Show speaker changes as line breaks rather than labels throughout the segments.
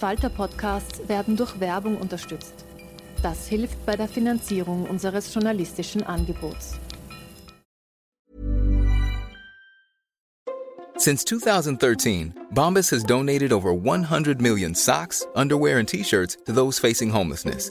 Falter-Podcasts werden durch Werbung unterstützt. Das hilft bei der Finanzierung unseres journalistischen Angebots.
Since 2013, Bombas has donated over 100 million socks, underwear, and t-shirts to those facing homelessness.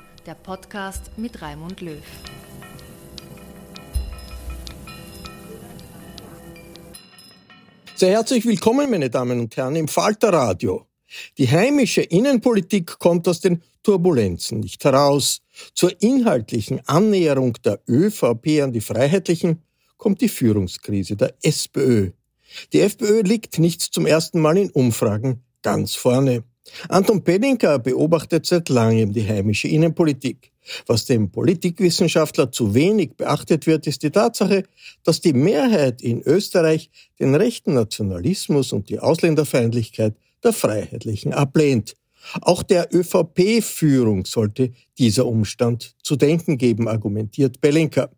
der Podcast mit Raimund Löw.
Sehr herzlich willkommen, meine Damen und Herren, im Falter Radio. Die heimische Innenpolitik kommt aus den Turbulenzen nicht heraus. Zur inhaltlichen Annäherung der ÖVP an die Freiheitlichen kommt die Führungskrise der SPÖ. Die FPÖ liegt nicht zum ersten Mal in Umfragen ganz vorne. Anton Pelinka beobachtet seit langem die heimische Innenpolitik. Was dem Politikwissenschaftler zu wenig beachtet wird, ist die Tatsache, dass die Mehrheit in Österreich den rechten Nationalismus und die Ausländerfeindlichkeit der Freiheitlichen ablehnt. Auch der ÖVP-Führung sollte dieser Umstand zu denken geben, argumentiert Belenka.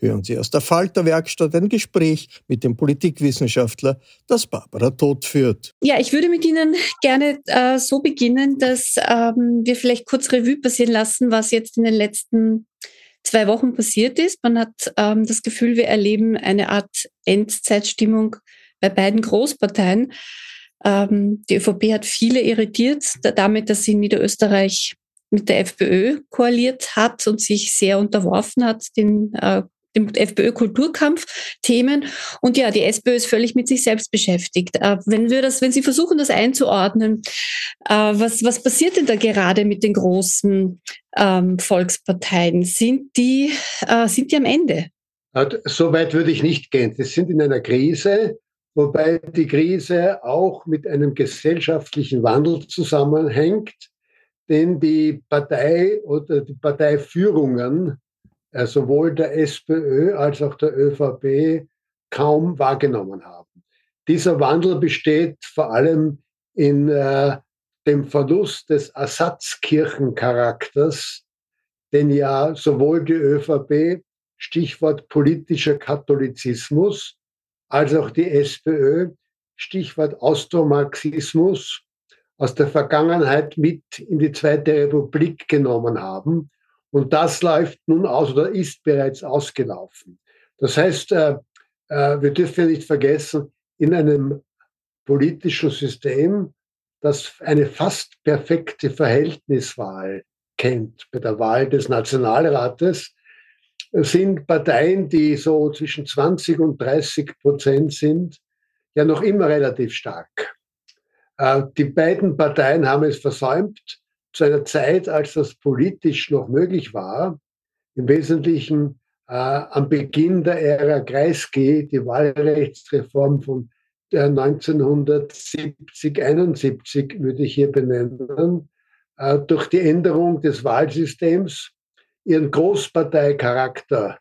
Hören Sie aus der Falterwerkstatt ein Gespräch mit dem Politikwissenschaftler, das Barbara Todt führt.
Ja, ich würde mit Ihnen gerne äh, so beginnen, dass ähm, wir vielleicht kurz Revue passieren lassen, was jetzt in den letzten zwei Wochen passiert ist. Man hat ähm, das Gefühl, wir erleben eine Art Endzeitstimmung bei beiden Großparteien. Ähm, die ÖVP hat viele irritiert damit, dass sie in Niederösterreich mit der FPÖ koaliert hat und sich sehr unterworfen hat den, äh, dem FPÖ-Kulturkampf-Themen. Und ja, die SPÖ ist völlig mit sich selbst beschäftigt. Äh, wenn wir das, wenn Sie versuchen, das einzuordnen, äh, was, was passiert denn da gerade mit den großen ähm, Volksparteien? Sind die, äh, sind die am Ende?
So weit würde ich nicht gehen. Sie sind in einer Krise wobei die Krise auch mit einem gesellschaftlichen Wandel zusammenhängt, den die Partei oder die Parteiführungen äh, sowohl der SPÖ als auch der ÖVP kaum wahrgenommen haben. Dieser Wandel besteht vor allem in äh, dem Verlust des Ersatzkirchencharakters, den ja sowohl die ÖVP, Stichwort politischer Katholizismus, als auch die SPÖ, Stichwort Austromarxismus, aus der Vergangenheit mit in die Zweite Republik genommen haben. Und das läuft nun aus oder ist bereits ausgelaufen. Das heißt, äh, äh, wir dürfen nicht vergessen, in einem politischen System, das eine fast perfekte Verhältniswahl kennt, bei der Wahl des Nationalrates, sind Parteien, die so zwischen 20 und 30 Prozent sind, ja noch immer relativ stark. Äh, die beiden Parteien haben es versäumt, zu einer Zeit, als das politisch noch möglich war, im Wesentlichen äh, am Beginn der Ära Kreisky, die Wahlrechtsreform von 1970, 71 würde ich hier benennen, äh, durch die Änderung des Wahlsystems ihren Großparteicharakter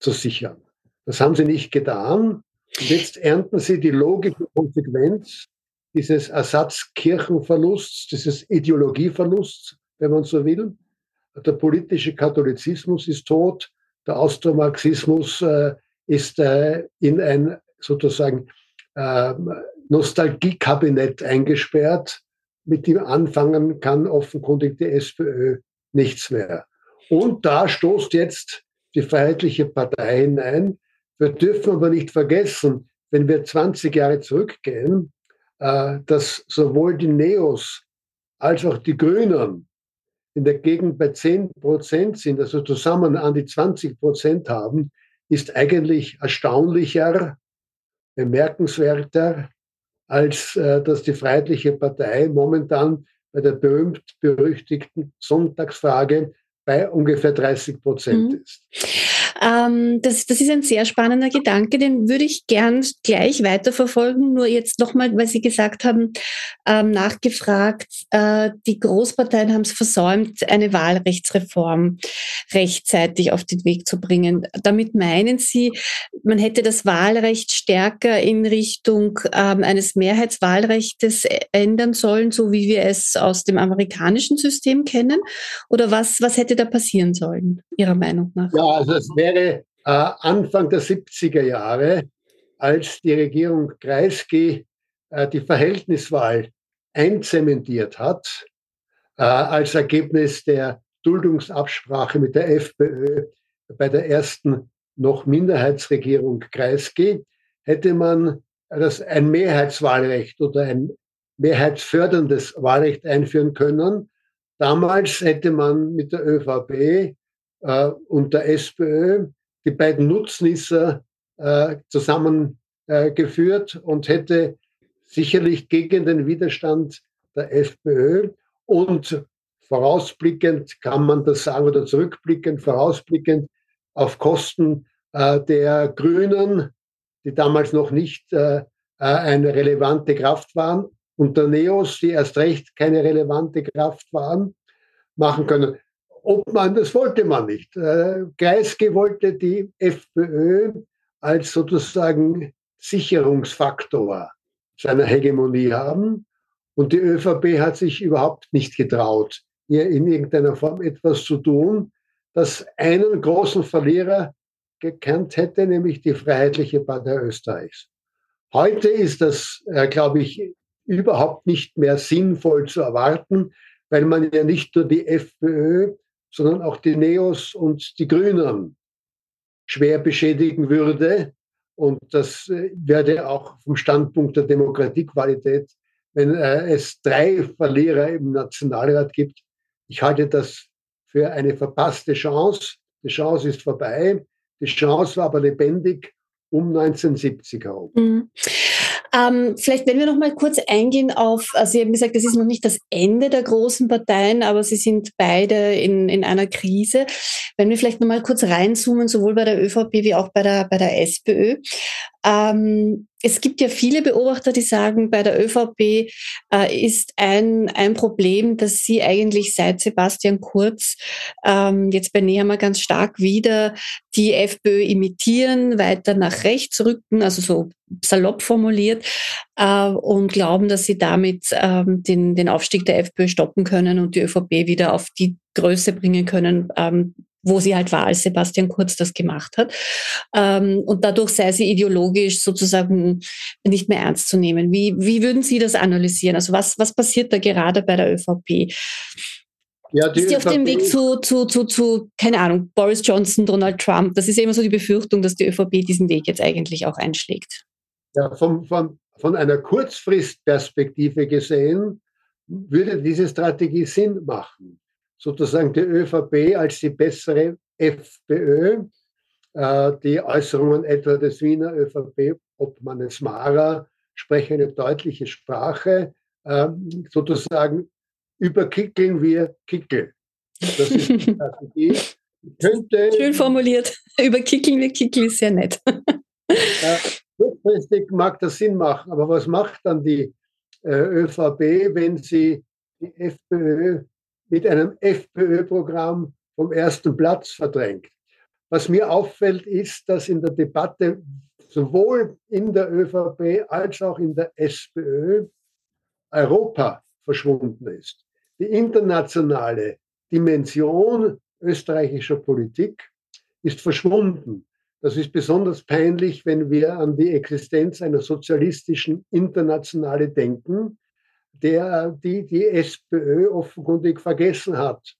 zu sichern. Das haben sie nicht getan. Jetzt ernten sie die logische Konsequenz dieses Ersatzkirchenverlusts, dieses Ideologieverlusts, wenn man so will. Der politische Katholizismus ist tot, der Austromarxismus äh, ist äh, in ein sozusagen äh, Nostalgiekabinett eingesperrt. Mit dem anfangen kann offenkundig die SPÖ nichts mehr. Und da stoßt jetzt die Freiheitliche Partei hinein. Wir dürfen aber nicht vergessen, wenn wir 20 Jahre zurückgehen, dass sowohl die Neos als auch die Grünen in der Gegend bei 10 Prozent sind, also zusammen an die 20 Prozent haben, ist eigentlich erstaunlicher, bemerkenswerter, als äh, dass die Freiheitliche Partei momentan bei der berühmt-berüchtigten Sonntagsfrage bei ungefähr 30 Prozent mhm. ist.
Ähm, das, das ist ein sehr spannender Gedanke, den würde ich gern gleich weiterverfolgen. Nur jetzt nochmal, weil Sie gesagt haben, ähm, nachgefragt, äh, die Großparteien haben es versäumt, eine Wahlrechtsreform rechtzeitig auf den Weg zu bringen. Damit meinen Sie, man hätte das Wahlrecht stärker in Richtung ähm, eines Mehrheitswahlrechtes ändern sollen, so wie wir es aus dem amerikanischen System kennen? Oder was, was hätte da passieren sollen, Ihrer Meinung nach?
Ja, also es wäre wäre äh, Anfang der 70er Jahre, als die Regierung Kreisky äh, die Verhältniswahl einzementiert hat, äh, als Ergebnis der Duldungsabsprache mit der FPÖ bei der ersten noch Minderheitsregierung Kreisky, hätte man das ein Mehrheitswahlrecht oder ein mehrheitsförderndes Wahlrecht einführen können. Damals hätte man mit der ÖVP äh, und der SPÖ. Die beiden Nutznießer äh, zusammengeführt äh, und hätte sicherlich gegen den Widerstand der FPÖ und vorausblickend kann man das sagen oder zurückblickend, vorausblickend auf Kosten äh, der Grünen, die damals noch nicht äh, äh, eine relevante Kraft waren, und der Neos, die erst recht keine relevante Kraft waren, machen können ob man, das wollte man nicht. Äh, Kreisky wollte die FPÖ als sozusagen Sicherungsfaktor seiner Hegemonie haben. Und die ÖVP hat sich überhaupt nicht getraut, hier in irgendeiner Form etwas zu tun, das einen großen Verlierer gekannt hätte, nämlich die Freiheitliche Partei Österreichs. Heute ist das, äh, glaube ich, überhaupt nicht mehr sinnvoll zu erwarten, weil man ja nicht nur die FPÖ, sondern auch die Neos und die Grünen schwer beschädigen würde. Und das äh, werde auch vom Standpunkt der Demokratiequalität, wenn äh, es drei Verlierer im Nationalrat gibt, ich halte das für eine verpasste Chance. Die Chance ist vorbei. Die Chance war aber lebendig um 1970 herum. Mhm.
Ähm, vielleicht, wenn wir noch mal kurz eingehen auf, also Sie haben gesagt, das ist noch nicht das Ende der großen Parteien, aber sie sind beide in, in einer Krise. Wenn wir vielleicht noch mal kurz reinzoomen, sowohl bei der ÖVP wie auch bei der, bei der SPÖ. Ähm, es gibt ja viele Beobachter, die sagen, bei der ÖVP äh, ist ein, ein Problem, dass sie eigentlich seit Sebastian Kurz ähm, jetzt bei Nehammer ganz stark wieder die FPÖ imitieren, weiter nach rechts rücken, also so salopp formuliert, äh, und glauben, dass sie damit ähm, den, den Aufstieg der FPÖ stoppen können und die ÖVP wieder auf die Größe bringen können, ähm, wo sie halt war, als Sebastian Kurz das gemacht hat. Ähm, und dadurch sei sie ideologisch sozusagen nicht mehr ernst zu nehmen. Wie, wie würden Sie das analysieren? Also was, was passiert da gerade bei der ÖVP? Ja, ist die auf dem Weg zu, zu, zu, zu, keine Ahnung, Boris Johnson, Donald Trump? Das ist ja immer so die Befürchtung, dass die ÖVP diesen Weg jetzt eigentlich auch einschlägt.
Ja, von, von, von einer Kurzfristperspektive gesehen würde diese Strategie Sinn machen sozusagen die ÖVP als die bessere FPÖ. Äh, die Äußerungen etwa des Wiener ÖVP-Obmannes Mara sprechen eine deutliche Sprache. Ähm, sozusagen überkickeln wir Kickel.
Das ist die Strategie. Könnte, Schön formuliert. Überkickeln wir Kickel ist sehr nett.
Kurzfristig mag das Sinn machen, aber was macht dann die äh, ÖVP, wenn sie die FPÖ mit einem FPÖ-Programm vom ersten Platz verdrängt. Was mir auffällt, ist, dass in der Debatte sowohl in der ÖVP als auch in der SPÖ Europa verschwunden ist. Die internationale Dimension österreichischer Politik ist verschwunden. Das ist besonders peinlich, wenn wir an die Existenz einer sozialistischen Internationale denken, der die die SPÖ offenkundig vergessen hat.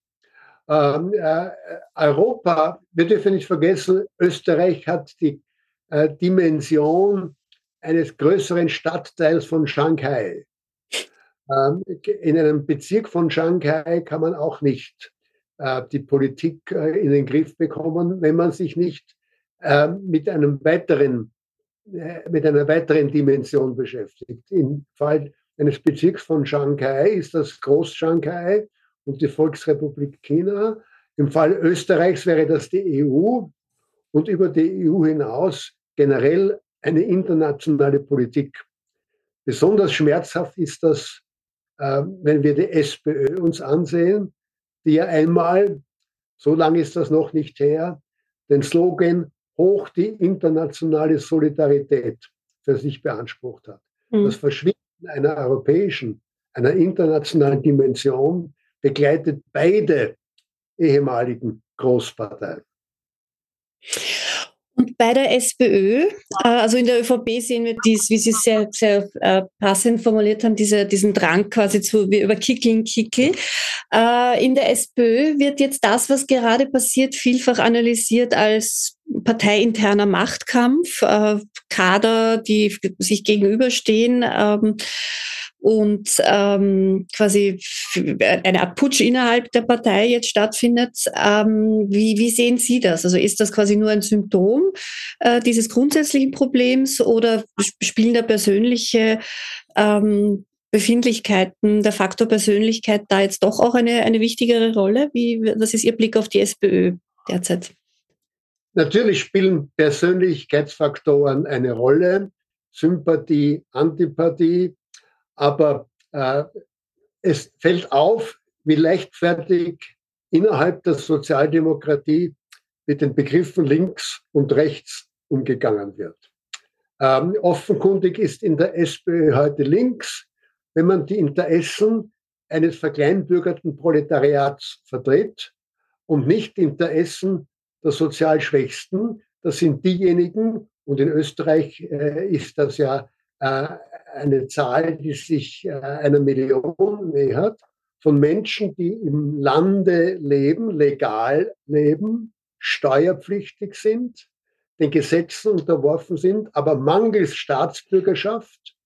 Ähm, äh, Europa, wir dürfen nicht vergessen, Österreich hat die äh, Dimension eines größeren Stadtteils von Shanghai. Ähm, in einem Bezirk von Shanghai kann man auch nicht äh, die Politik äh, in den Griff bekommen, wenn man sich nicht äh, mit einem weiteren äh, mit einer weiteren Dimension beschäftigt. Im Fall eines Bezirks von Shanghai ist das Groß-Shanghai und die Volksrepublik China. Im Fall Österreichs wäre das die EU und über die EU hinaus generell eine internationale Politik. Besonders schmerzhaft ist das, äh, wenn wir die SPÖ uns ansehen, die ja einmal, so lange ist das noch nicht her, den Slogan Hoch die internationale Solidarität für sich beansprucht hat. Mhm. Das Verschwinden einer europäischen, einer internationalen Dimension begleitet beide ehemaligen Großparteien.
Und bei der SPÖ, äh, also in der ÖVP sehen wir dies, wie Sie es sehr, sehr äh, passend formuliert haben, diese, diesen Drang quasi zu wie über Kickeln, Kickel. Äh, in der SPÖ wird jetzt das, was gerade passiert, vielfach analysiert als parteiinterner Machtkampf, Kader, die sich gegenüberstehen. Ähm, und ähm, quasi eine Art Putsch innerhalb der Partei jetzt stattfindet. Ähm, wie, wie sehen Sie das? Also ist das quasi nur ein Symptom äh, dieses grundsätzlichen Problems oder spielen da persönliche ähm, Befindlichkeiten, der Faktor Persönlichkeit da jetzt doch auch eine, eine wichtigere Rolle? Wie, was ist Ihr Blick auf die SPÖ derzeit?
Natürlich spielen Persönlichkeitsfaktoren eine Rolle. Sympathie, Antipathie, aber äh, es fällt auf, wie leichtfertig innerhalb der Sozialdemokratie mit den Begriffen links und rechts umgegangen wird. Ähm, offenkundig ist in der SPÖ heute links, wenn man die Interessen eines verkleinbürgerten Proletariats vertritt und nicht Interessen der sozial Schwächsten. Das sind diejenigen, und in Österreich äh, ist das ja äh, eine Zahl, die sich äh, einer Million nähert, von Menschen, die im Lande leben, legal leben, steuerpflichtig sind, den Gesetzen unterworfen sind, aber mangels Staatsbürgerschaft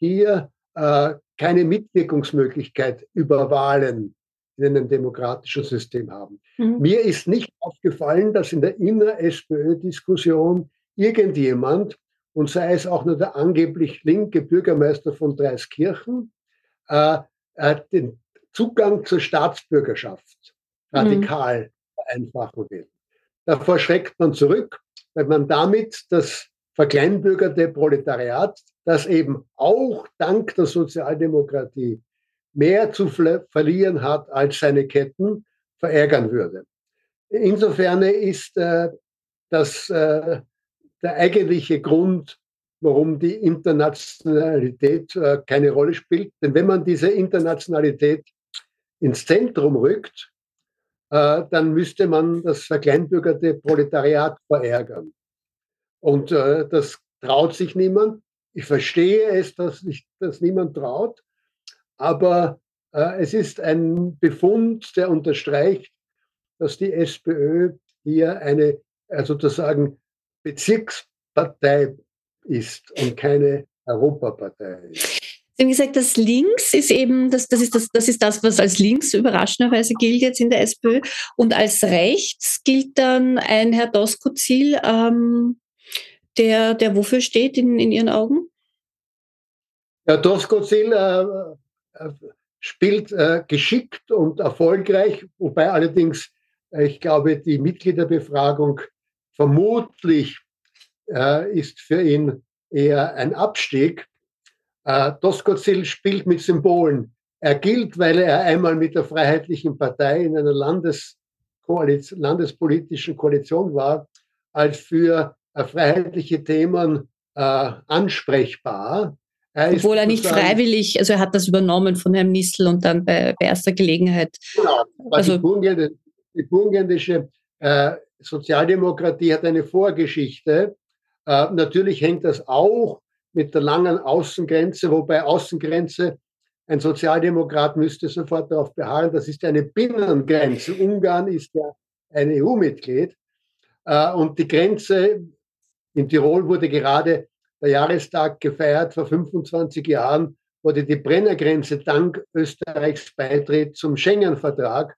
hier äh, keine Mitwirkungsmöglichkeit über Wahlen in einem demokratischen System haben. Mhm. Mir ist nicht aufgefallen, dass in der inner-SPÖ-Diskussion irgendjemand und sei es auch nur der angeblich linke Bürgermeister von Dreiskirchen, äh, äh, den Zugang zur Staatsbürgerschaft radikal mhm. vereinfachen will. Davor schreckt man zurück, weil man damit das verkleinbürgerte Proletariat, das eben auch dank der Sozialdemokratie mehr zu verlieren hat als seine Ketten, verärgern würde. Insofern ist äh, das äh, der eigentliche Grund, warum die Internationalität äh, keine Rolle spielt. Denn wenn man diese Internationalität ins Zentrum rückt, äh, dann müsste man das verkleinbürgerte Proletariat verärgern. Und äh, das traut sich niemand. Ich verstehe es, dass sich das niemand traut, aber äh, es ist ein Befund, der unterstreicht, dass die SPÖ hier eine also sozusagen Bezirkspartei ist und keine Europapartei ist.
Sie haben gesagt, das Links ist eben, das, das, ist das, das ist das, was als links überraschenderweise gilt jetzt in der SPÖ. Und als rechts gilt dann ein Herr Doskozil, ähm, der, der wofür steht in, in Ihren Augen?
Herr Doskozil äh, äh, spielt äh, geschickt und erfolgreich, wobei allerdings, äh, ich glaube, die Mitgliederbefragung vermutlich äh, ist für ihn eher ein Abstieg. Äh, Doskozil spielt mit Symbolen. Er gilt, weil er einmal mit der Freiheitlichen Partei in einer Landeskoalition, landespolitischen Koalition war, als für äh, freiheitliche Themen äh, ansprechbar.
Er Obwohl er nicht freiwillig, also er hat das übernommen von Herrn Nissel und dann bei, bei erster Gelegenheit.
Genau, also, die, burgenländische, die burgenländische äh, Sozialdemokratie hat eine Vorgeschichte. Äh, natürlich hängt das auch mit der langen Außengrenze, wobei Außengrenze ein Sozialdemokrat müsste sofort darauf beharren, das ist eine Binnengrenze. Ungarn ist ja ein EU-Mitglied. Äh, und die Grenze in Tirol wurde gerade der Jahrestag gefeiert. Vor 25 Jahren wurde die Brennergrenze dank Österreichs Beitritt zum Schengen-Vertrag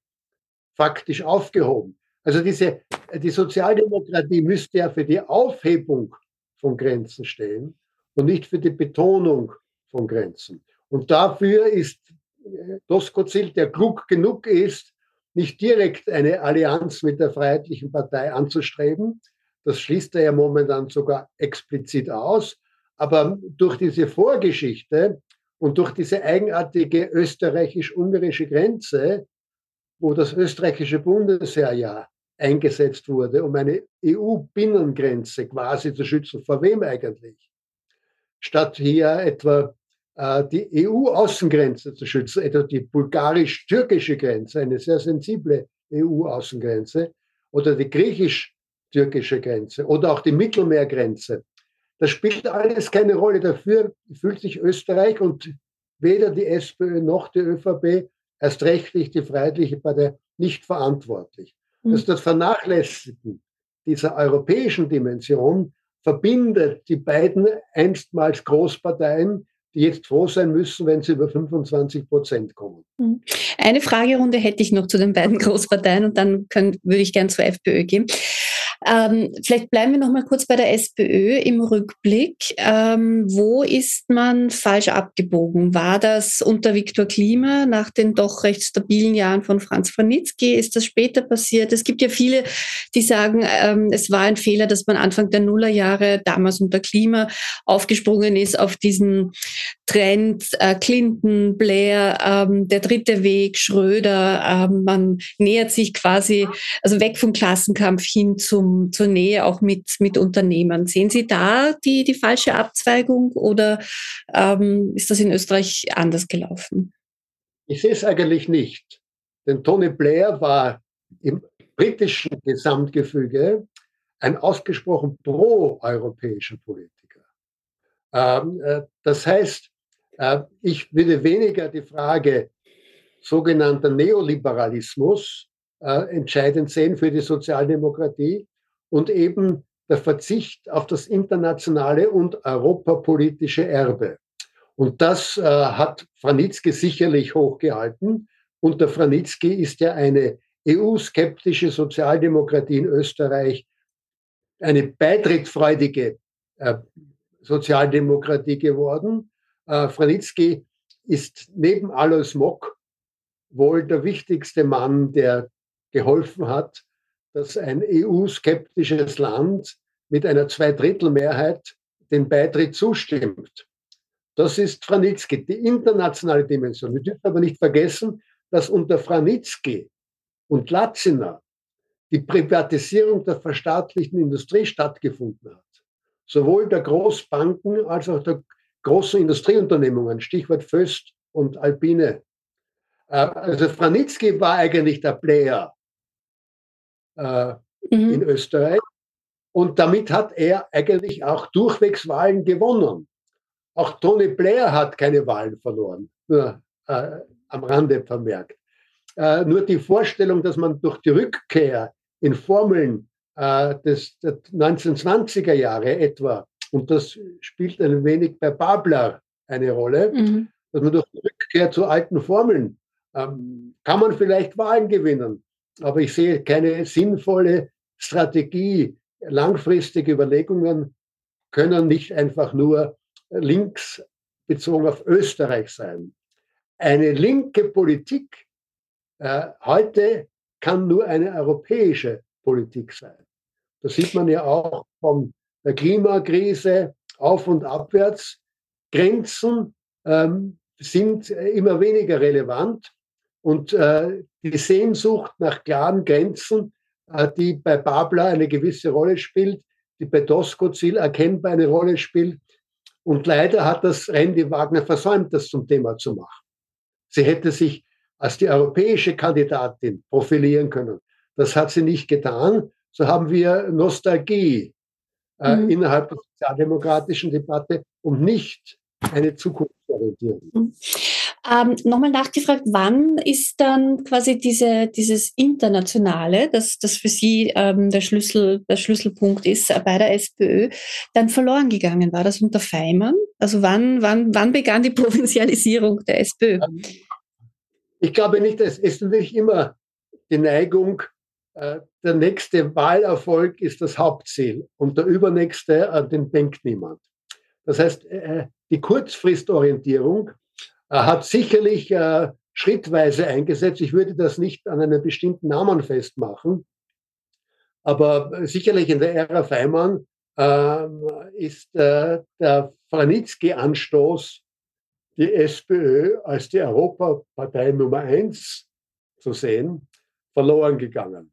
faktisch aufgehoben. Also diese, die Sozialdemokratie müsste ja für die Aufhebung von Grenzen stehen und nicht für die Betonung von Grenzen. Und dafür ist Dosko Zilt, der klug genug ist, nicht direkt eine Allianz mit der Freiheitlichen Partei anzustreben. Das schließt er ja momentan sogar explizit aus. Aber durch diese Vorgeschichte und durch diese eigenartige österreichisch-ungarische Grenze, wo das österreichische Bundesheer ja eingesetzt wurde, um eine EU-Binnengrenze quasi zu schützen, vor wem eigentlich? Statt hier etwa äh, die EU-Außengrenze zu schützen, etwa die bulgarisch-türkische Grenze, eine sehr sensible EU-Außengrenze, oder die griechisch-türkische Grenze oder auch die Mittelmeergrenze. Das spielt alles keine Rolle. Dafür fühlt sich Österreich und weder die SPÖ noch die ÖVP, erst rechtlich die Freiheitliche Partei, nicht verantwortlich. Mhm. Dass das Vernachlässigen dieser europäischen Dimension verbindet die beiden einstmals Großparteien, die jetzt froh sein müssen, wenn sie über 25 Prozent kommen.
Mhm. Eine Fragerunde hätte ich noch zu den beiden Großparteien und dann können, würde ich gern zur FPÖ gehen. Ähm, vielleicht bleiben wir noch mal kurz bei der SPÖ im Rückblick. Ähm, wo ist man falsch abgebogen? War das unter Viktor Klima nach den doch recht stabilen Jahren von Franz Franitzky? Ist das später passiert? Es gibt ja viele, die sagen, ähm, es war ein Fehler, dass man Anfang der Nullerjahre damals unter Klima aufgesprungen ist auf diesen Trend äh, Clinton, Blair, ähm, der dritte Weg, Schröder. Ähm, man nähert sich quasi also weg vom Klassenkampf hin zum zur Nähe auch mit, mit Unternehmern. Sehen Sie da die, die falsche Abzweigung oder ähm, ist das in Österreich anders gelaufen?
Ich sehe es eigentlich nicht. Denn Tony Blair war im britischen Gesamtgefüge ein ausgesprochen pro-europäischer Politiker. Ähm, äh, das heißt, äh, ich würde weniger die Frage sogenannter Neoliberalismus äh, entscheidend sehen für die Sozialdemokratie, und eben der Verzicht auf das internationale und europapolitische Erbe. Und das äh, hat Franitzky sicherlich hochgehalten. Unter Franitzky ist ja eine EU-skeptische Sozialdemokratie in Österreich eine beitrittsfreudige äh, Sozialdemokratie geworden. Äh, Franitzky ist neben Alois Mock wohl der wichtigste Mann, der geholfen hat, dass ein EU-skeptisches Land mit einer Zweidrittelmehrheit den Beitritt zustimmt. Das ist Franitzky, die internationale Dimension. Wir dürfen aber nicht vergessen, dass unter Franitzky und Latziner die Privatisierung der verstaatlichten Industrie stattgefunden hat. Sowohl der Großbanken als auch der großen Industrieunternehmungen, Stichwort Föst und Alpine. Äh, also Franitzky war eigentlich der Player äh, mhm. in Österreich. Und damit hat er eigentlich auch durchwegs Wahlen gewonnen. Auch Tony Blair hat keine Wahlen verloren, nur äh, am Rande vermerkt. Äh, nur die Vorstellung, dass man durch die Rückkehr in Formeln äh, des, der 1920er Jahre etwa, und das spielt ein wenig bei Babler eine Rolle, mhm. dass man durch die Rückkehr zu alten Formeln ähm, kann man vielleicht Wahlen gewinnen. Aber ich sehe keine sinnvolle Strategie. Langfristige Überlegungen können nicht einfach nur links bezogen auf Österreich sein. Eine linke Politik äh, heute kann nur eine europäische Politik sein. Das sieht man ja auch von der Klimakrise auf und abwärts. Grenzen ähm, sind immer weniger relevant. Und äh, die Sehnsucht nach klaren Grenzen, äh, die bei Babler eine gewisse Rolle spielt, die bei Doskozil erkennbar eine Rolle spielt. Und leider hat das Randy Wagner versäumt, das zum Thema zu machen. Sie hätte sich als die europäische Kandidatin profilieren können. Das hat sie nicht getan. So haben wir Nostalgie äh, mhm. innerhalb der sozialdemokratischen Debatte und nicht eine Zukunftsorientierung.
Mhm. Ähm, Nochmal nachgefragt, wann ist dann quasi diese, dieses Internationale, das, das für Sie ähm, der, Schlüssel, der Schlüsselpunkt ist äh, bei der SPÖ, dann verloren gegangen? War das unter Feimann? Also wann, wann, wann begann die Provinzialisierung der SPÖ?
Ich glaube nicht, es ist natürlich immer die Neigung, der nächste Wahlerfolg ist das Hauptziel und der übernächste, an den denkt niemand. Das heißt, äh, die Kurzfristorientierung äh, hat sicherlich äh, schrittweise eingesetzt. Ich würde das nicht an einem bestimmten Namen festmachen, aber sicherlich in der Ära Feimann äh, ist äh, der Franitzky-Anstoß, die SPÖ als die Europapartei Nummer eins zu sehen, verloren gegangen.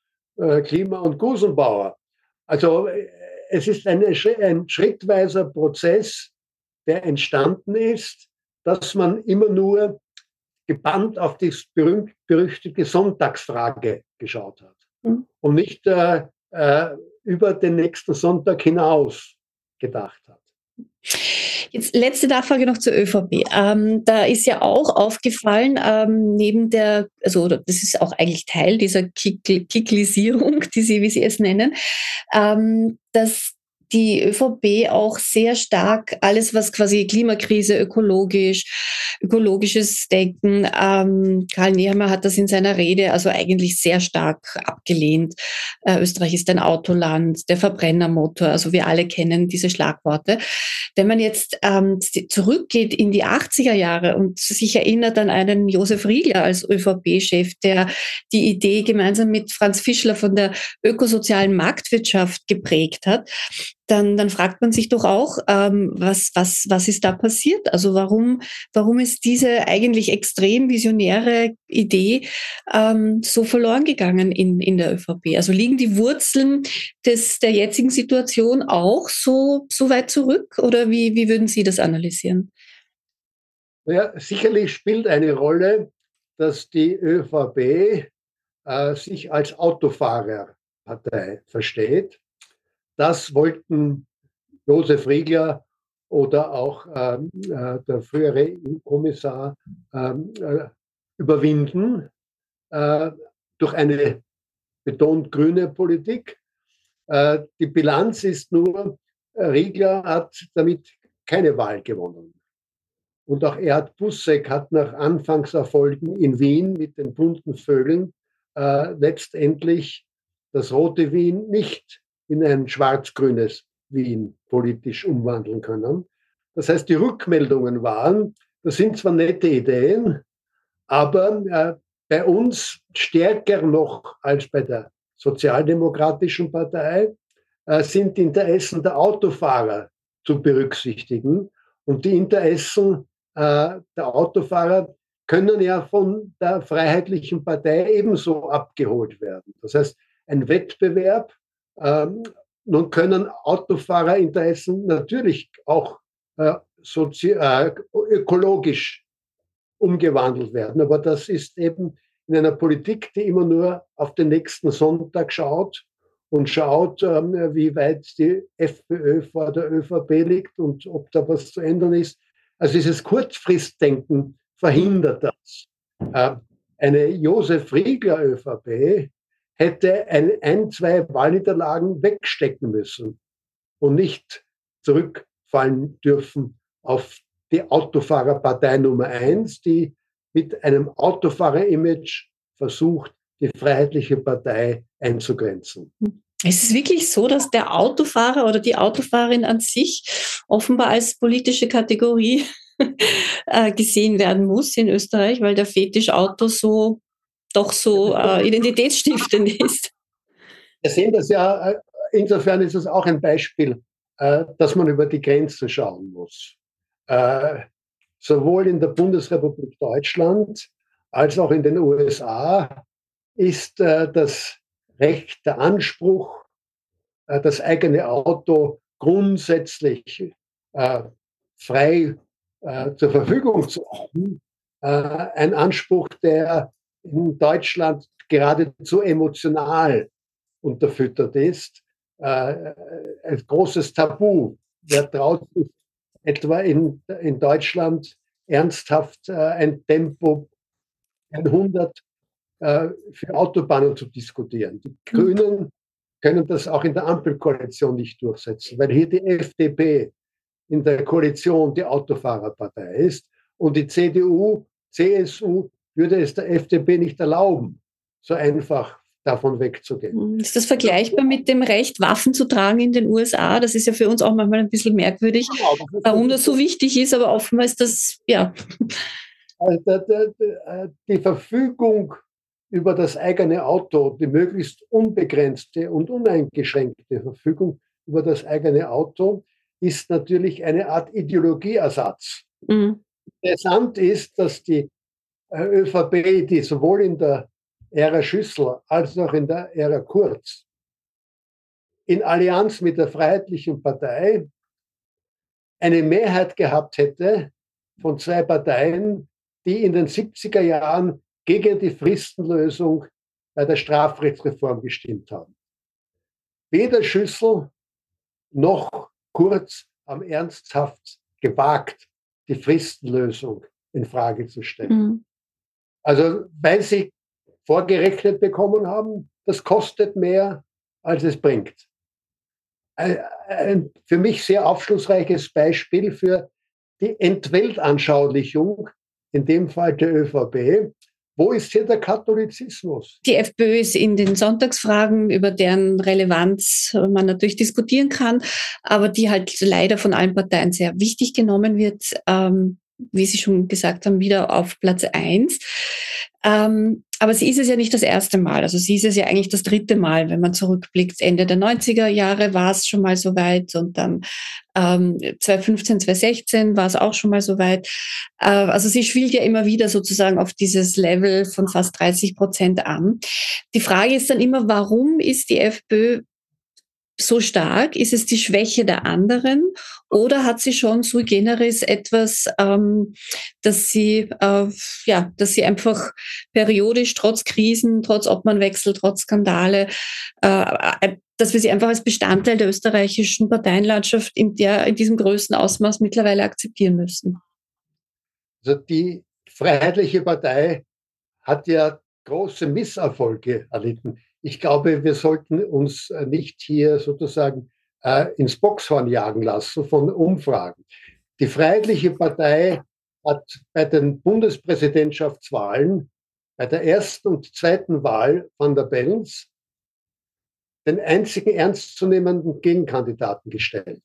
Klima und Gusenbauer. Also äh, es ist ein, ein schrittweiser Prozess, der entstanden ist, dass man immer nur gebannt auf die berühmt-berüchtigte Sonntagsfrage geschaut hat mhm. und nicht äh, äh, über den nächsten Sonntag hinaus gedacht hat.
Jetzt letzte Nachfrage noch zur ÖVP. Ähm, da ist ja auch aufgefallen, ähm, neben der, also das ist auch eigentlich Teil dieser Kicklisierung, die Sie, wie Sie es nennen, ähm, dass die ÖVP auch sehr stark alles, was quasi Klimakrise, ökologisch, ökologisches Denken, ähm, Karl Nehammer hat das in seiner Rede also eigentlich sehr stark abgelehnt. Äh, Österreich ist ein Autoland, der Verbrennermotor, also wir alle kennen diese Schlagworte. Wenn man jetzt ähm, zurückgeht in die 80er Jahre und sich erinnert an einen Josef Riegler als ÖVP-Chef, der die Idee gemeinsam mit Franz Fischler von der ökosozialen Marktwirtschaft geprägt hat, dann, dann fragt man sich doch auch, ähm, was, was, was ist da passiert? Also warum, warum ist diese eigentlich extrem visionäre Idee ähm, so verloren gegangen in, in der ÖVP? Also liegen die Wurzeln des, der jetzigen Situation auch so, so weit zurück oder wie, wie würden Sie das analysieren?
Ja, sicherlich spielt eine Rolle, dass die ÖVP äh, sich als Autofahrerpartei versteht das wollten Josef Riegler oder auch ähm, äh, der frühere EU-Kommissar ähm, äh, überwinden äh, durch eine betont grüne Politik. Äh, die Bilanz ist nur, Riegler hat damit keine Wahl gewonnen. Und auch Erhard Busseck hat nach Anfangserfolgen in Wien mit den bunten Vögeln äh, letztendlich das rote Wien nicht in ein schwarz-grünes Wien politisch umwandeln können. Das heißt, die Rückmeldungen waren, das sind zwar nette Ideen, aber äh, bei uns stärker noch als bei der Sozialdemokratischen Partei äh, sind die Interessen der Autofahrer zu berücksichtigen. Und die Interessen äh, der Autofahrer können ja von der Freiheitlichen Partei ebenso abgeholt werden. Das heißt, ein Wettbewerb ähm, nun können Autofahrerinteressen natürlich auch äh, äh, ökologisch umgewandelt werden, aber das ist eben in einer Politik, die immer nur auf den nächsten Sonntag schaut und schaut, ähm, wie weit die FPÖ vor der ÖVP liegt und ob da was zu ändern ist. Also dieses Kurzfristdenken verhindert das. Äh, eine Josef Riegler ÖVP hätte ein, ein, zwei Wahlniederlagen wegstecken müssen und nicht zurückfallen dürfen auf die Autofahrerpartei Nummer eins, die mit einem Autofahrer-Image versucht, die Freiheitliche Partei einzugrenzen.
Es ist wirklich so, dass der Autofahrer oder die Autofahrerin an sich offenbar als politische Kategorie äh, gesehen werden muss in Österreich, weil der Fetisch Auto so doch so äh, identitätsstiftend ist.
Wir sehen das ja, äh, insofern ist es auch ein Beispiel, äh, dass man über die Grenzen schauen muss. Äh, sowohl in der Bundesrepublik Deutschland als auch in den USA ist äh, das Recht, der Anspruch, äh, das eigene Auto grundsätzlich frei zur Verfügung zu haben, ein Anspruch, der in Deutschland geradezu emotional unterfüttert ist. Äh, ein großes Tabu. Wer traut sich etwa in, in Deutschland ernsthaft äh, ein Tempo 100 äh, für Autobahnen zu diskutieren. Die hm. Grünen können das auch in der Ampelkoalition nicht durchsetzen, weil hier die FDP in der Koalition die Autofahrerpartei ist und die CDU, CSU würde es der FDP nicht erlauben, so einfach davon wegzugehen.
Hm, ist das vergleichbar mit dem Recht, Waffen zu tragen in den USA? Das ist ja für uns auch manchmal ein bisschen merkwürdig, warum das so wichtig ist, aber offenbar ist das, ja.
Also die Verfügung über das eigene Auto, die möglichst unbegrenzte und uneingeschränkte Verfügung über das eigene Auto, ist natürlich eine Art Ideologieersatz. Mhm. Interessant ist, dass die äh, ÖVP, die sowohl in der Ära Schüssel als auch in der Ära Kurz in Allianz mit der Freiheitlichen Partei eine Mehrheit gehabt hätte von zwei Parteien, die in den 70er Jahren gegen die Fristenlösung bei der Strafrechtsreform gestimmt haben. Weder Schüssel noch Kurz haben ernsthaft gewagt, die Fristenlösung in Frage zu stellen. Mhm. Also, weil sie vorgerechnet bekommen haben, das kostet mehr, als es bringt. Ein, für mich sehr aufschlussreiches Beispiel für die Entweltanschaulichung, in dem Fall der ÖVP, wo ist hier der Katholizismus?
Die FPÖ ist in den Sonntagsfragen, über deren Relevanz man natürlich diskutieren kann, aber die halt leider von allen Parteien sehr wichtig genommen wird, ähm, wie Sie schon gesagt haben, wieder auf Platz eins. Ähm, aber sie ist es ja nicht das erste Mal. Also sie ist es ja eigentlich das dritte Mal, wenn man zurückblickt. Ende der 90er Jahre war es schon mal so weit und dann ähm, 2015, 2016 war es auch schon mal so weit. Äh, also sie spielt ja immer wieder sozusagen auf dieses Level von fast 30 Prozent an. Die Frage ist dann immer, warum ist die FPÖ so stark? Ist es die Schwäche der anderen oder hat sie schon sui generis etwas, ähm, dass sie äh, ja, dass sie einfach periodisch trotz Krisen, trotz Obmannwechsel, trotz Skandale, äh, äh, dass wir sie einfach als Bestandteil der österreichischen Parteienlandschaft in der in diesem größten Ausmaß mittlerweile akzeptieren müssen?
Also die Freiheitliche Partei hat ja große Misserfolge erlitten ich glaube, wir sollten uns äh, nicht hier sozusagen äh, ins Boxhorn jagen lassen von Umfragen. Die Freiheitliche Partei hat bei den Bundespräsidentschaftswahlen, bei der ersten und zweiten Wahl van der Bellens, den einzigen ernstzunehmenden Gegenkandidaten gestellt.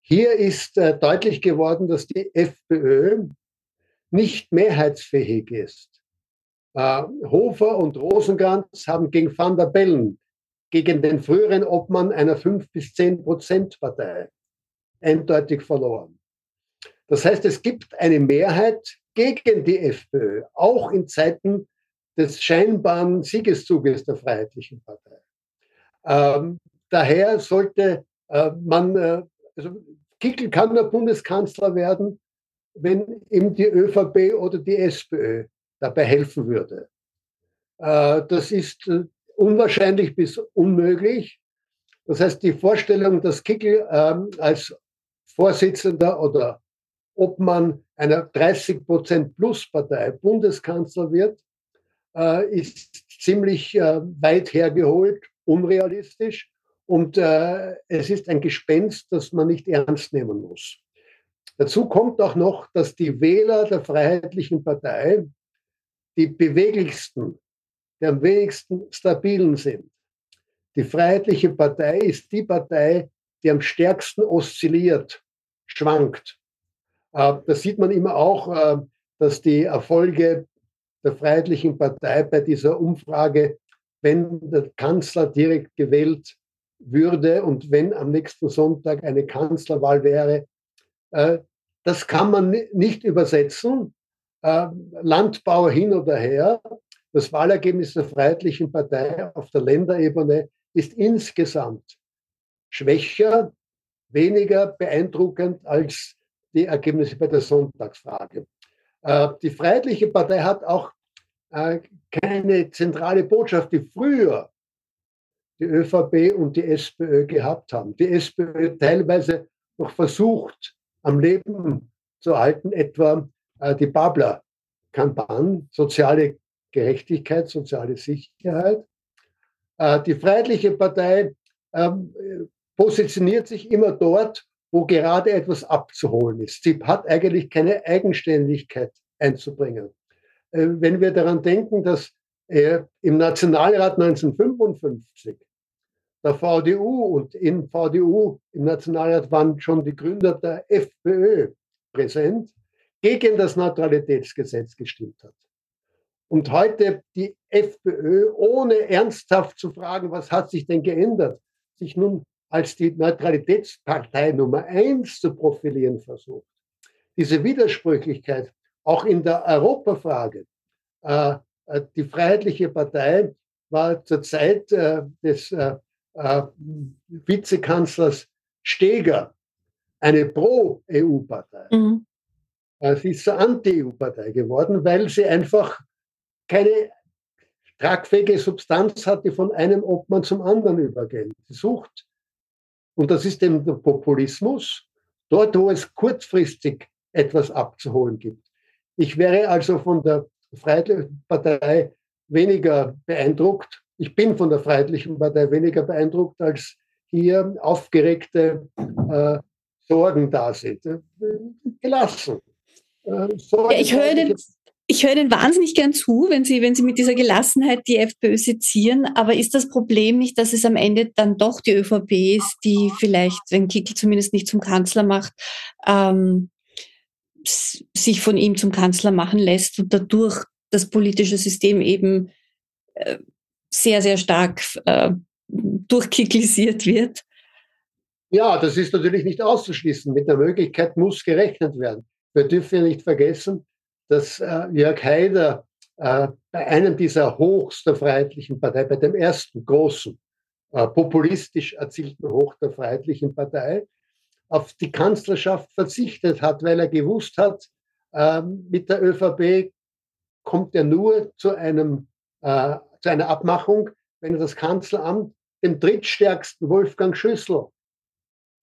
Hier ist äh, deutlich geworden, dass die FPÖ nicht mehrheitsfähig ist. Äh, Hofer und Rosenkranz haben gegen Van der Bellen, gegen den früheren Obmann einer 5 bis 10 Prozent Partei, eindeutig verloren. Das heißt, es gibt eine Mehrheit gegen die FPÖ, auch in Zeiten des scheinbaren Siegeszuges der Freiheitlichen Partei. Ähm, daher sollte äh, man, äh, also Kickel kann der Bundeskanzler werden, wenn ihm die ÖVP oder die SPÖ dabei helfen würde. Äh, das ist äh, unwahrscheinlich bis unmöglich. Das heißt, die Vorstellung, dass Kickel ähm, als Vorsitzender oder Obmann einer 30 Prozent Plus Partei Bundeskanzler wird, äh, ist ziemlich weit hergeholt, unrealistisch und es ist ein Gespenst, das man nicht ernst nehmen muss. Dazu kommt auch noch, dass die Wähler der Freiheitlichen Partei die beweglichsten, die am wenigsten stabilen sind. Die Freiheitliche Partei ist die Partei, die am stärksten oszilliert, schwankt. Äh, das sieht man immer auch, äh, dass die Erfolge der Freiheitlichen Partei bei dieser Umfrage, wenn der Kanzler direkt gewählt würde und wenn am nächsten Sonntag eine Kanzlerwahl wäre, äh, das kann man nicht übersetzen. Landbauer hin oder her. Das Wahlergebnis der Freiheitlichen Partei auf der Länderebene ist insgesamt schwächer, weniger beeindruckend als die Ergebnisse bei der Sonntagsfrage. Äh, die Freiheitliche Partei hat auch äh, keine zentrale Botschaft, die früher die ÖVP und die SPÖ gehabt haben. Die SPÖ teilweise noch versucht, am Leben zu halten, etwa die Babler-Kampagne, soziale Gerechtigkeit, soziale Sicherheit. Äh, die Freiheitliche Partei ähm, positioniert sich immer dort, wo gerade etwas abzuholen ist. Sie hat eigentlich keine Eigenständigkeit einzubringen. Äh, wenn wir daran denken, dass im Nationalrat 1955 der VDU und in VDU im Nationalrat waren schon die Gründer der FPÖ präsent, gegen das Neutralitätsgesetz gestimmt hat und heute die FPÖ, ohne ernsthaft zu fragen, was hat sich denn geändert, sich nun als die Neutralitätspartei Nummer eins zu profilieren versucht. Diese Widersprüchlichkeit auch in der Europafrage. Äh, äh die Freiheitliche Partei war zur Zeit äh, des Vizekanzlers Steger eine Pro-EU-Partei. Mhm. Sie ist zur Anti-EU-Partei geworden, weil sie einfach keine tragfähige Substanz hat, die von einem Obmann zum anderen übergeht. Sie sucht, und das ist eben der Populismus, dort, wo es kurzfristig etwas abzuholen gibt. Ich wäre also von der Freiheitlichen Partei weniger beeindruckt. Ich bin von der Freiheitlichen Partei weniger beeindruckt, als hier aufgeregte äh, Sorgen da sind. Gelassen.
Äh, ja, ich höre den, ich höre Ihnen wahnsinnig gern zu, wenn Sie, wenn Sie mit dieser Gelassenheit die FPÖ sezieren. Aber ist das Problem nicht, dass es am Ende dann doch die ÖVP ist, die vielleicht, wenn Kickel zumindest nicht zum Kanzler macht, ähm, sich von ihm zum Kanzler machen lässt und dadurch das politische System eben äh, sehr, sehr stark äh, durchkickelisiert wird?
Ja, das ist natürlich nicht auszuschließen. Mit der Möglichkeit muss gerechnet werden. Wir dürfen ja nicht vergessen, dass äh, Jörg Haider äh, bei einem dieser Hochs der Freiheitlichen Partei, bei dem ersten großen, äh, populistisch erzielten Hoch der Freiheitlichen Partei, auf die Kanzlerschaft verzichtet hat, weil er gewusst hat, ähm, mit der ÖVP kommt er nur zu, einem, äh, zu einer Abmachung, wenn er das Kanzleramt dem drittstärksten Wolfgang Schüssel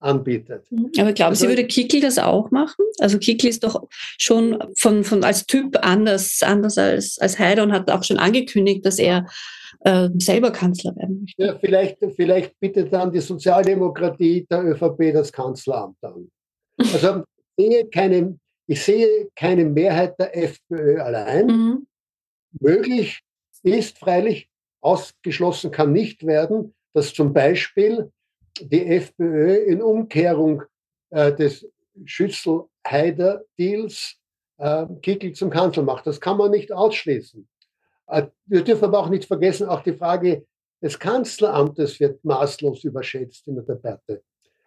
anbietet.
Mhm. Aber glauben also, Sie, würde Kickel das auch machen? Also Kickel ist doch schon von, von als Typ anders, anders als, als Haider und hat auch schon angekündigt, dass er äh, selber Kanzler werden möchte.
Ja, vielleicht, vielleicht bittet dann die Sozialdemokratie der ÖVP das Kanzleramt an. Also ich sehe keine, ich sehe keine Mehrheit der FPÖ allein. Mhm. Möglich ist freilich, ausgeschlossen kann nicht werden, dass zum Beispiel die FPÖ in Umkehrung äh, des Schüssel-Haider-Deals äh, Kickel zum Kanzler macht. Das kann man nicht ausschließen. Äh, wir dürfen aber auch nicht vergessen, auch die Frage des Kanzleramtes wird maßlos überschätzt in der Debatte.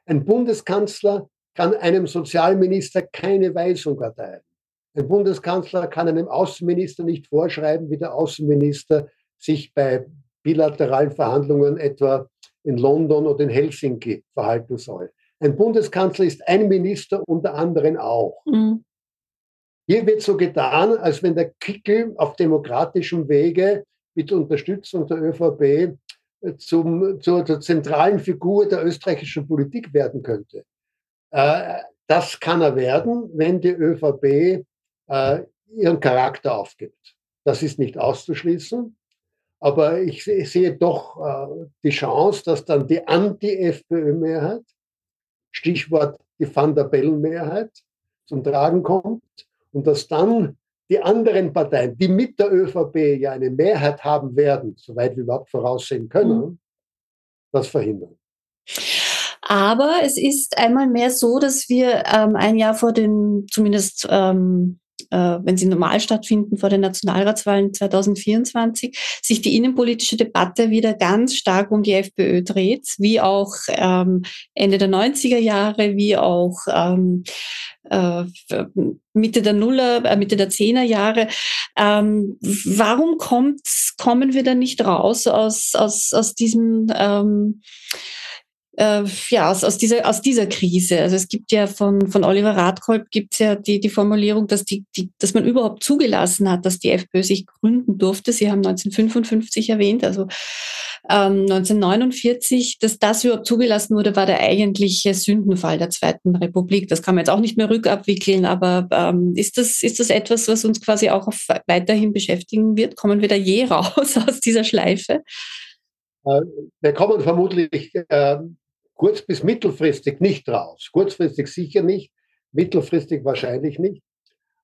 Ein Bundeskanzler kann einem Sozialminister keine Weisung erteilen. Ein Bundeskanzler kann einem Außenminister nicht vorschreiben, wie der Außenminister sich bei bilateralen Verhandlungen etwa in London oder in Helsinki verhalten soll. Ein Bundeskanzler ist ein Minister unter anderem auch. Mhm. Hier wird so getan, als wenn der Kickel auf demokratischem Wege mit Unterstützung der ÖVP äh, zum, zur, zur, zentralen Figur der österreichischen Politik werden könnte. Äh, das kann er werden, wenn die ÖVP äh, ihren Charakter aufgibt. Das ist nicht auszuschließen. Aber ich, sehe doch äh, die Chance, dass dann die Anti-FPÖ-Mehrheit, Stichwort die Van der Bellen-Mehrheit, zum Tragen kommt und dass dann die anderen Parteien, die mit der ÖVP ja eine Mehrheit haben werden, soweit wir überhaupt voraussehen können, mhm. das verhindern.
Aber es ist einmal mehr so, dass wir ähm, ein Jahr vor den, zumindest ähm, äh, wenn sie normal stattfinden, vor den Nationalratswahlen 2024, sich die innenpolitische Debatte wieder ganz stark um die FPÖ dreht, wie auch ähm, Ende der 90er Jahre, wie auch ähm, äh, Mitte der Nuller, äh, Mitte der Zehner Jahre. Ähm, warum kommt, kommen wir da nicht raus aus, aus, aus diesem ähm, äh, ja, aus, aus, dieser, aus dieser Krise. Also es gibt ja von, von Oliver Radkolb gibt es ja die, die Formulierung, dass, die, die, dass man überhaupt zugelassen hat, dass die FPÖ sich gründen durfte. Sie haben 1955 erwähnt, also ähm, 1949, dass das überhaupt zugelassen wurde, war der eigentliche Sündenfall der Zweiten Republik. Das kann man jetzt auch nicht mehr rückabwickeln, aber ähm, ist, das, ist das etwas, was uns quasi auch weiterhin beschäftigen wird? Kommen wir da je raus aus dieser Schleife?
Äh, wir kommen vermutlich äh, kurz- bis mittelfristig nicht raus. Kurzfristig sicher nicht, mittelfristig wahrscheinlich nicht.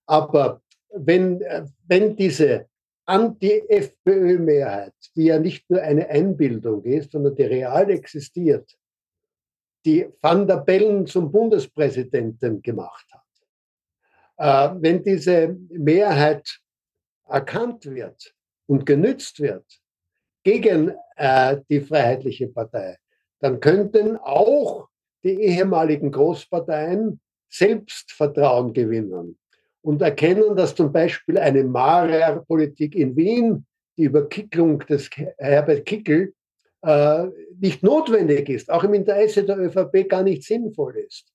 Aber wenn, äh, wenn diese Anti-FPÖ-Mehrheit, die ja nicht nur eine Einbildung ist, sondern die real existiert, die Van der Bellen zum Bundespräsidenten gemacht hat, äh, wenn diese Mehrheit erkannt wird und genützt wird gegen äh, die Freiheitliche Partei, dann könnten auch die ehemaligen Großparteien Selbstvertrauen gewinnen und erkennen, dass zum Beispiel eine Marer-Politik in Wien, die Überkicklung des Herbert Kickel, äh, nicht notwendig ist, auch im Interesse der ÖVP gar nicht sinnvoll ist.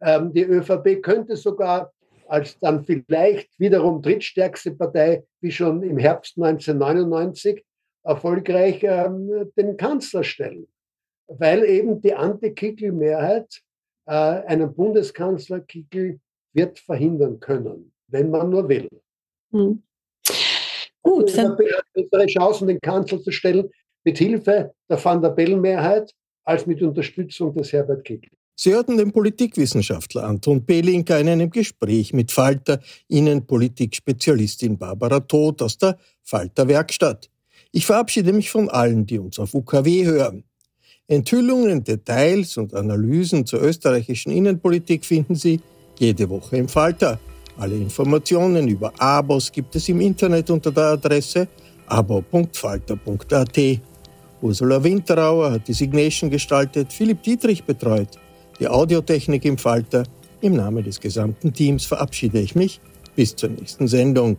Ähm, die ÖVP könnte sogar als dann vielleicht wiederum drittstärkste Partei, wie schon im Herbst 1999, erfolgreich ähm, den Kanzler stellen weil eben die Anti-Kickel-Mehrheit äh, einen Bundeskanzler Kickel wird verhindern können, wenn man nur will. Hm. Gut. Es hat bessere Chancen, den Kanzler zu stellen, mit Hilfe der Van der Bellen-Mehrheit, als mit Unterstützung des Herbert Kickel.
Sie hörten den Politikwissenschaftler Anton Pelinka in einem Gespräch mit Falter Innenpolitik-Spezialistin Barbara Todt aus der Falter Werkstatt. Ich verabschiede mich von allen, die uns auf UKW hören. Enthüllungen, Details und Analysen zur österreichischen Innenpolitik finden Sie jede Woche im Falter. Alle Informationen über Abos gibt es im Internet unter der Adresse abo.falter.at. Ursula Winterauer hat die Signation gestaltet, Philipp Dietrich betreut. Die Audiotechnik im Falter. Im Namen des gesamten Teams verabschiede ich mich. Bis zur nächsten Sendung.